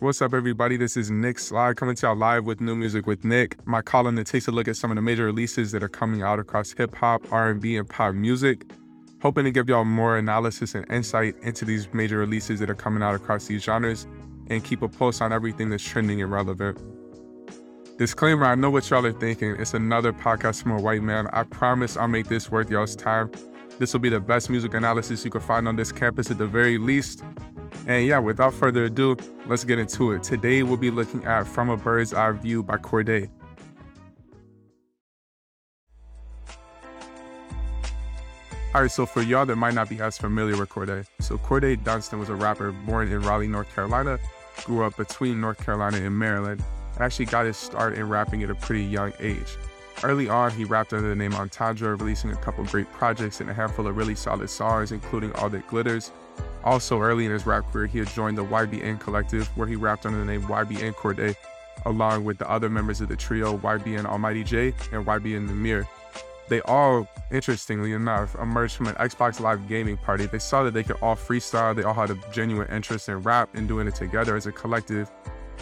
What's up, everybody? This is Nick Sligh coming to y'all live with new music with Nick. My column that takes a look at some of the major releases that are coming out across hip hop, R&B, and pop music. Hoping to give y'all more analysis and insight into these major releases that are coming out across these genres, and keep a pulse on everything that's trending and relevant. Disclaimer: I know what y'all are thinking. It's another podcast from a white man. I promise I'll make this worth y'all's time. This will be the best music analysis you can find on this campus at the very least. And yeah, without further ado, let's get into it. Today we'll be looking at From a Bird's Eye View by Cordae. All right, so for y'all that might not be as familiar with Cordae, so Cordae Dunston was a rapper born in Raleigh, North Carolina, grew up between North Carolina and Maryland, and actually got his start in rapping at a pretty young age. Early on, he rapped under the name Entendre, releasing a couple great projects and a handful of really solid songs, including All That Glitters, also, early in his rap career, he had joined the YBN Collective, where he rapped under the name YBN Cordae, along with the other members of the trio YBN Almighty J and YBN Nahmir. They all, interestingly enough, emerged from an Xbox Live gaming party. They saw that they could all freestyle, they all had a genuine interest in rap and doing it together as a collective,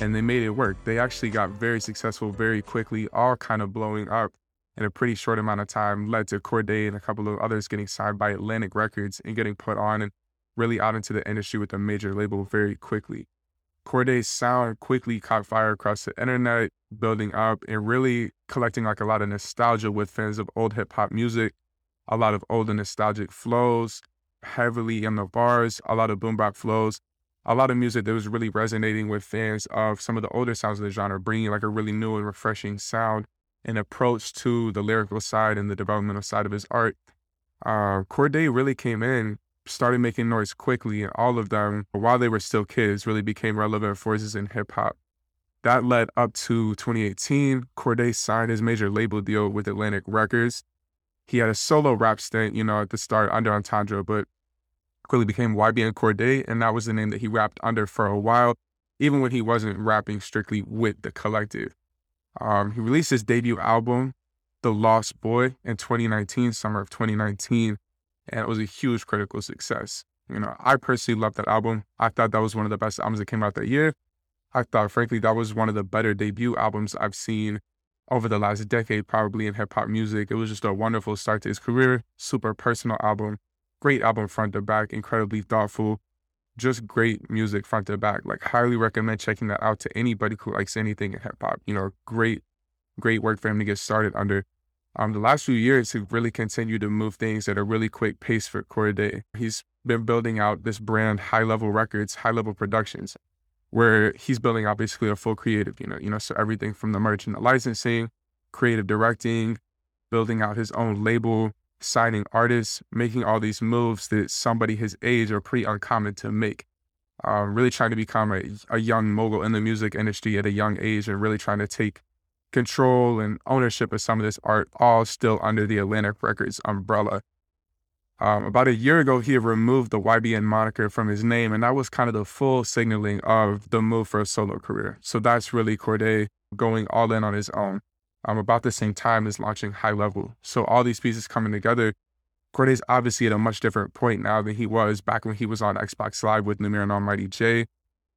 and they made it work. They actually got very successful very quickly, all kind of blowing up in a pretty short amount of time, led to Cordae and a couple of others getting signed by Atlantic Records and getting put on and really out into the industry with a major label very quickly. Cordae's sound quickly caught fire across the internet, building up and really collecting like a lot of nostalgia with fans of old hip hop music, a lot of old and nostalgic flows, heavily in the bars, a lot of boom bap flows, a lot of music that was really resonating with fans of some of the older sounds of the genre, bringing like a really new and refreshing sound and approach to the lyrical side and the developmental side of his art. Uh, Cordae really came in started making noise quickly, and all of them, while they were still kids, really became relevant forces in hip hop. That led up to 2018. Cordae signed his major label deal with Atlantic Records. He had a solo rap stint, you know, at the start under Entendre, but quickly became YBN Cordae, and that was the name that he rapped under for a while, even when he wasn't rapping strictly with the collective. Um, he released his debut album, The Lost Boy, in 2019, summer of 2019 and it was a huge critical success. You know, I personally loved that album. I thought that was one of the best albums that came out that year. I thought, frankly, that was one of the better debut albums I've seen over the last decade, probably in hip hop music. It was just a wonderful start to his career, super personal album, great album front to back, incredibly thoughtful, just great music front to back. Like, highly recommend checking that out to anybody who likes anything in hip hop. You know, great, great work for him to get started under. Um, the last few years, he really continued to move things at a really quick pace for Cordae. He's been building out this brand, high level records, high level productions, where he's building out basically a full creative unit. You know, so everything from the merch and the licensing, creative directing, building out his own label, signing artists, making all these moves that somebody his age are pretty uncommon to make. Um, really trying to become a, a young mogul in the music industry at a young age and really trying to take control and ownership of some of this art, all still under the Atlantic Records umbrella. Um, about a year ago, he removed the YBN moniker from his name, and that was kind of the full signaling of the move for a solo career. So that's really Cordae going all in on his own. Um, about the same time as launching High Level. So all these pieces coming together. Cordae's obviously at a much different point now than he was back when he was on Xbox Live with Nahmir and Almighty J.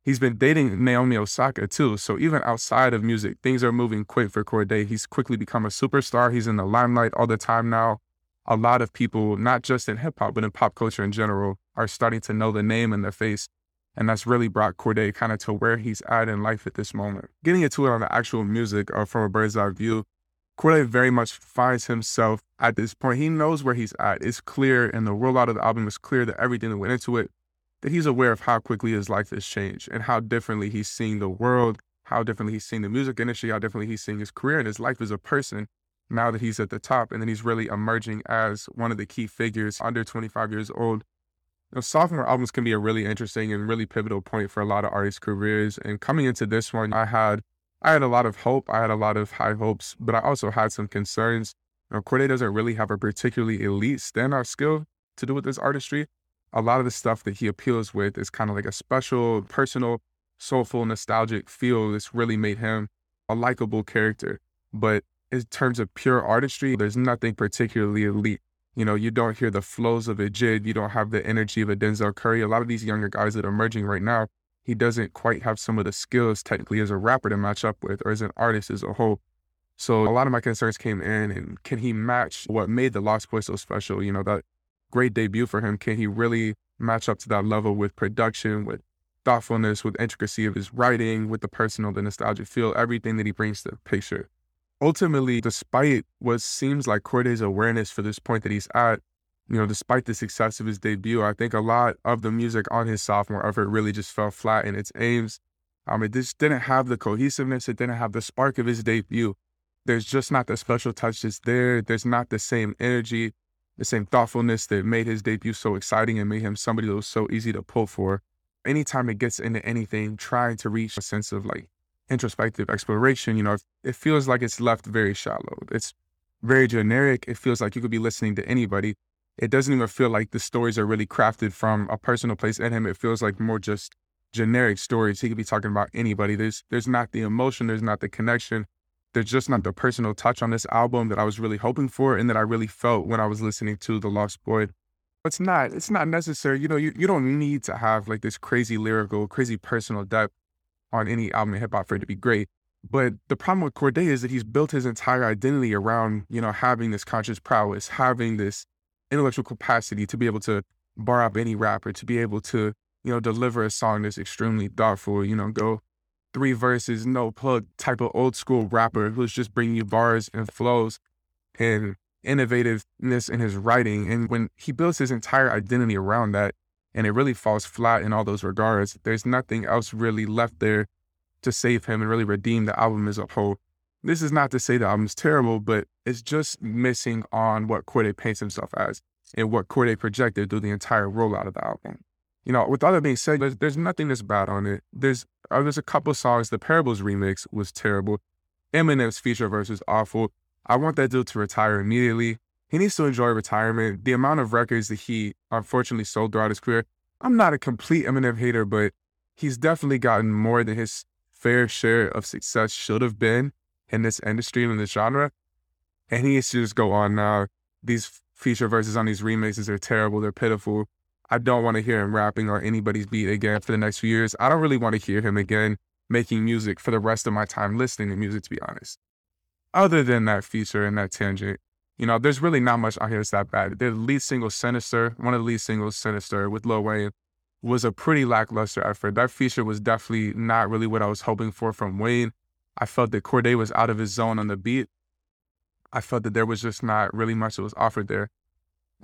He's been dating Naomi Osaka too. So even outside of music, things are moving quick for Cordae. He's quickly become a superstar. He's in the limelight all the time now. A lot of people, not just in hip hop, but in pop culture in general, are starting to know the name and the face. And that's really brought Cordae kind of to where he's at in life at this moment. Getting into it on the actual music uh, from a bird's eye view, Cordae very much finds himself at this point. He knows where he's at. It's clear, and the rollout of the album is clear that everything that went into it that he's aware of how quickly his life has changed and how differently he's seeing the world, how differently he's seeing the music industry, how differently he's seeing his career and his life as a person now that he's at the top. And then he's really emerging as one of the key figures under 25 years old. You know, sophomore albums can be a really interesting and really pivotal point for a lot of artists' careers. And coming into this one, I had I had a lot of hope. I had a lot of high hopes, but I also had some concerns. You know, Cordae doesn't really have a particularly elite standout skill to do with this artistry a lot of the stuff that he appeals with is kind of like a special, personal, soulful, nostalgic feel that's really made him a likable character. But in terms of pure artistry, there's nothing particularly elite You know, you don't hear the flows of a JID. You don't have the energy of a Denzel Curry. A lot of these younger guys that are emerging right now, he doesn't quite have some of the skills technically as a rapper to match up with or as an artist as a whole. So a lot of my concerns came in and can he match what made the Lost Boy so special? You know, that great debut for him. Can he really match up to that level with production, with thoughtfulness, with intricacy of his writing, with the personal, the nostalgic feel, everything that he brings to the picture? Ultimately, despite what seems like Cordae's awareness for this point that he's at, you know, despite the success of his debut, I think a lot of the music on his sophomore effort really just fell flat in its aims. Um, it just didn't have the cohesiveness. It didn't have the spark of his debut. There's just not the special touch that's there. There's not the same energy, the same thoughtfulness that made his debut so exciting and made him somebody that was so easy to pull for. Anytime it gets into anything, trying to reach a sense of like introspective exploration, you know, it feels like it's left very shallow. It's very generic. It feels like you could be listening to anybody. It doesn't even feel like the stories are really crafted from a personal place in him. It feels like more just generic stories. He could be talking about anybody. There's there's not the emotion, there's not the connection. There's just not the personal touch on this album that I was really hoping for and that I really felt when I was listening to The Lost Boy. It's not, it's not necessary. You know, you, you don't need to have like this crazy lyrical, crazy personal depth on any album in hip hop for it to be great. But the problem with Cordae is that he's built his entire identity around, you know, having this conscious prowess, having this intellectual capacity to be able to bar up any rapper, to be able to, you know, deliver a song that's extremely thoughtful, you know, go three verses, no plug type of old school rapper who's just bringing you bars and flows and innovativeness in his writing. And when he builds his entire identity around that, and it really falls flat in all those regards. There's nothing else really left there to save him and really redeem the album as a whole. This is not to say the album's terrible, but it's just missing on what Cordae paints himself as and what Cordae projected through the entire rollout of the album. You know, with all that being said, there's, there's nothing that's bad on it. There's uh, there's a couple songs. The Parables remix was terrible. Eminem's feature verse is awful. I want that dude to retire immediately. He needs to enjoy retirement. The amount of records that he unfortunately sold throughout his career, I'm not a complete Eminem hater, but he's definitely gotten more than his fair share of success should have been in this industry and in this genre. And he needs to just go on now. These feature verses on these remixes are terrible. They're pitiful. I don't want to hear him rapping on anybody's beat again for the next few years. I don't really want to hear him again making music for the rest of my time listening to music, to be honest. Other than that feature and that tangent, you know, there's really not much out here that's that bad. The lead single, Sinister, one of the lead singles, Sinister, with Lil Wayne, was a pretty lackluster effort. That feature was definitely not really what I was hoping for from Wayne. I felt that Cordae was out of his zone on the beat. I felt that there was just not really much that was offered there.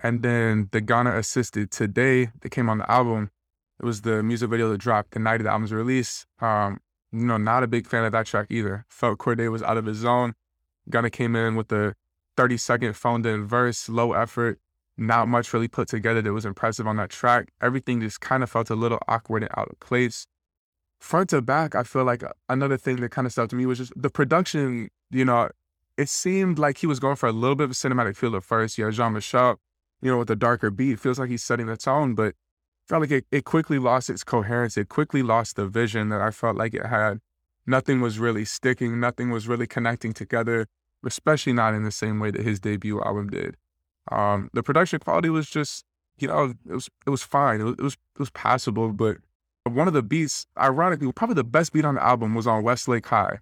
And then the Gunna assisted today that came on the album. It was the music video that dropped the night of the album's release. Um, you know, not a big fan of that track either. Felt Cordae was out of his zone. Gunna came in with the 30 second phoned in verse, low effort, not much really put together that was impressive on that track. Everything just kind of felt a little awkward and out of place. Front to back, I feel like uh, another thing that kind of stuck to me was just the production, you know, it seemed like he was going for a little bit of a cinematic feel at first. Yeah, Jean Michel, you know, with the darker beat, it feels like he's setting the tone, but felt like it, it quickly lost its coherence. It quickly lost the vision that I felt like it had. Nothing was really sticking, nothing was really connecting together especially not in the same way that his debut album did. Um, the production quality was just, you know, it was it was fine. It was, it was it was passable, but one of the beats, ironically, probably the best beat on the album was on Westlake High.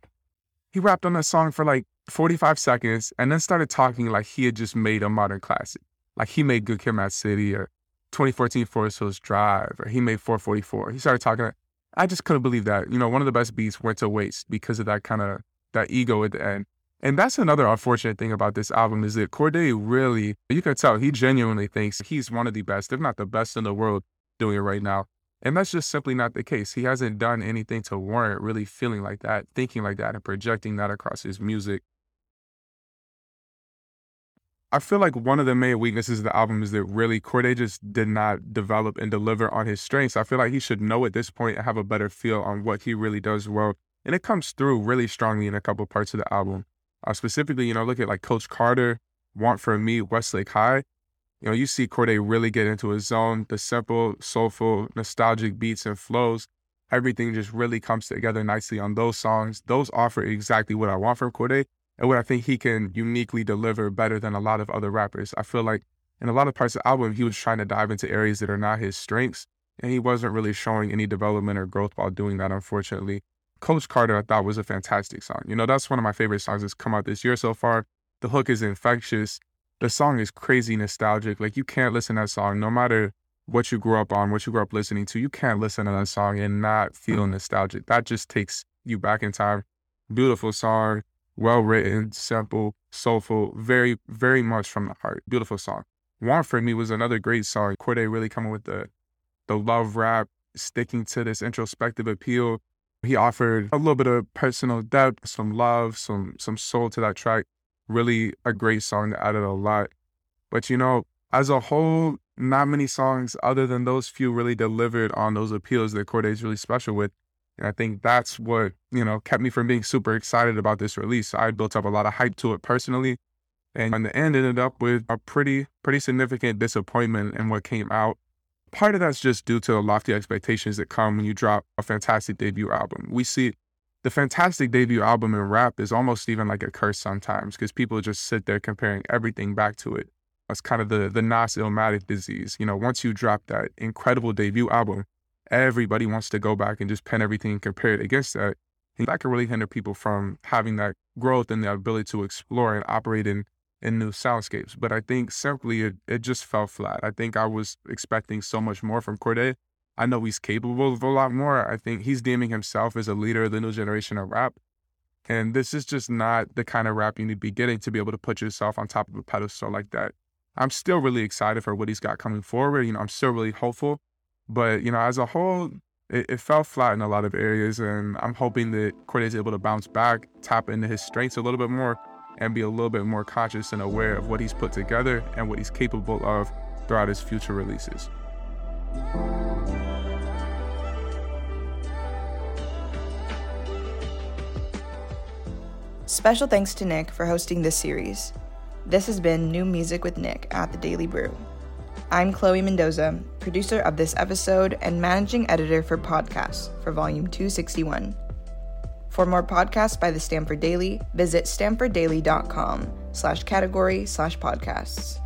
He rapped on that song for like 45 seconds and then started talking like he had just made a modern classic. Like he made Good Kid, Mad City or 2014 Forest Hills Drive or he made 444. He started talking. I just couldn't believe that. You know, one of the best beats went to waste because of that kind of that ego at the end. And that's another unfortunate thing about this album is that Cordae really, you can tell he genuinely thinks he's one of the best, if not the best in the world, doing it right now. And that's just simply not the case. He hasn't done anything to warrant really feeling like that, thinking like that, and projecting that across his music. I feel like one of the main weaknesses of the album is that really Cordae just did not develop and deliver on his strengths. I feel like he should know at this point and have a better feel on what he really does well. And it comes through really strongly in a couple parts of the album. Uh, specifically, you know, look at like Coach Carter, Want for Me, Westlake High. You know, you see Cordae really get into his zone. The simple, soulful, nostalgic beats and flows, everything just really comes together nicely on those songs. Those offer exactly what I want from Cordae and what I think he can uniquely deliver better than a lot of other rappers. I feel like in a lot of parts of the album, he was trying to dive into areas that are not his strengths, and he wasn't really showing any development or growth while doing that, unfortunately. Coach Carter, I thought, was a fantastic song. You know, that's one of my favorite songs that's come out this year so far. The hook is infectious. The song is crazy nostalgic. Like, you can't listen to that song, no matter what you grew up on, what you grew up listening to, you can't listen to that song and not feel nostalgic. That just takes you back in time. Beautiful song, well written, simple, soulful, very, very much from the heart. Beautiful song. Want for Me was another great song. Cordae really coming with the the love rap, sticking to this introspective appeal. He offered a little bit of personal depth, some love, some some soul to that track. Really a great song that added a lot. But you know, as a whole, not many songs other than those few really delivered on those appeals that Cordae is really special with. And I think that's what, you know, kept me from being super excited about this release. I built up a lot of hype to it personally. And in the end ended up with a pretty, pretty significant disappointment in what came out. Part of that's just due to the lofty expectations that come when you drop a fantastic debut album. We see the fantastic debut album in rap is almost even like a curse sometimes because people just sit there comparing everything back to it. It's kind of the the Nas Illmatic disease. You know, once you drop that incredible debut album, everybody wants to go back and just pen everything and compare it against that. And that can really hinder people from having that growth and the ability to explore and operate in in new soundscapes. But I think simply it, it just fell flat. I think I was expecting so much more from Cordae. I know he's capable of a lot more. I think he's deeming himself as a leader of the new generation of rap. And this is just not the kind of rap you need to be getting to be able to put yourself on top of a pedestal like that. I'm still really excited for what he's got coming forward. You know, I'm still really hopeful. But, you know, as a whole, it, it fell flat in a lot of areas. And I'm hoping that Cordae is able to bounce back, tap into his strengths a little bit more, and be a little bit more conscious and aware of what he's put together and what he's capable of throughout his future releases. Special thanks to Nick for hosting this series. This has been New Music with Nick at the Daily Brew. I'm Chloe Mendoza, producer of this episode and managing editor for podcasts for Volume 261. For more podcasts by the Stanford Daily, visit stanforddaily.com slash category slash podcasts.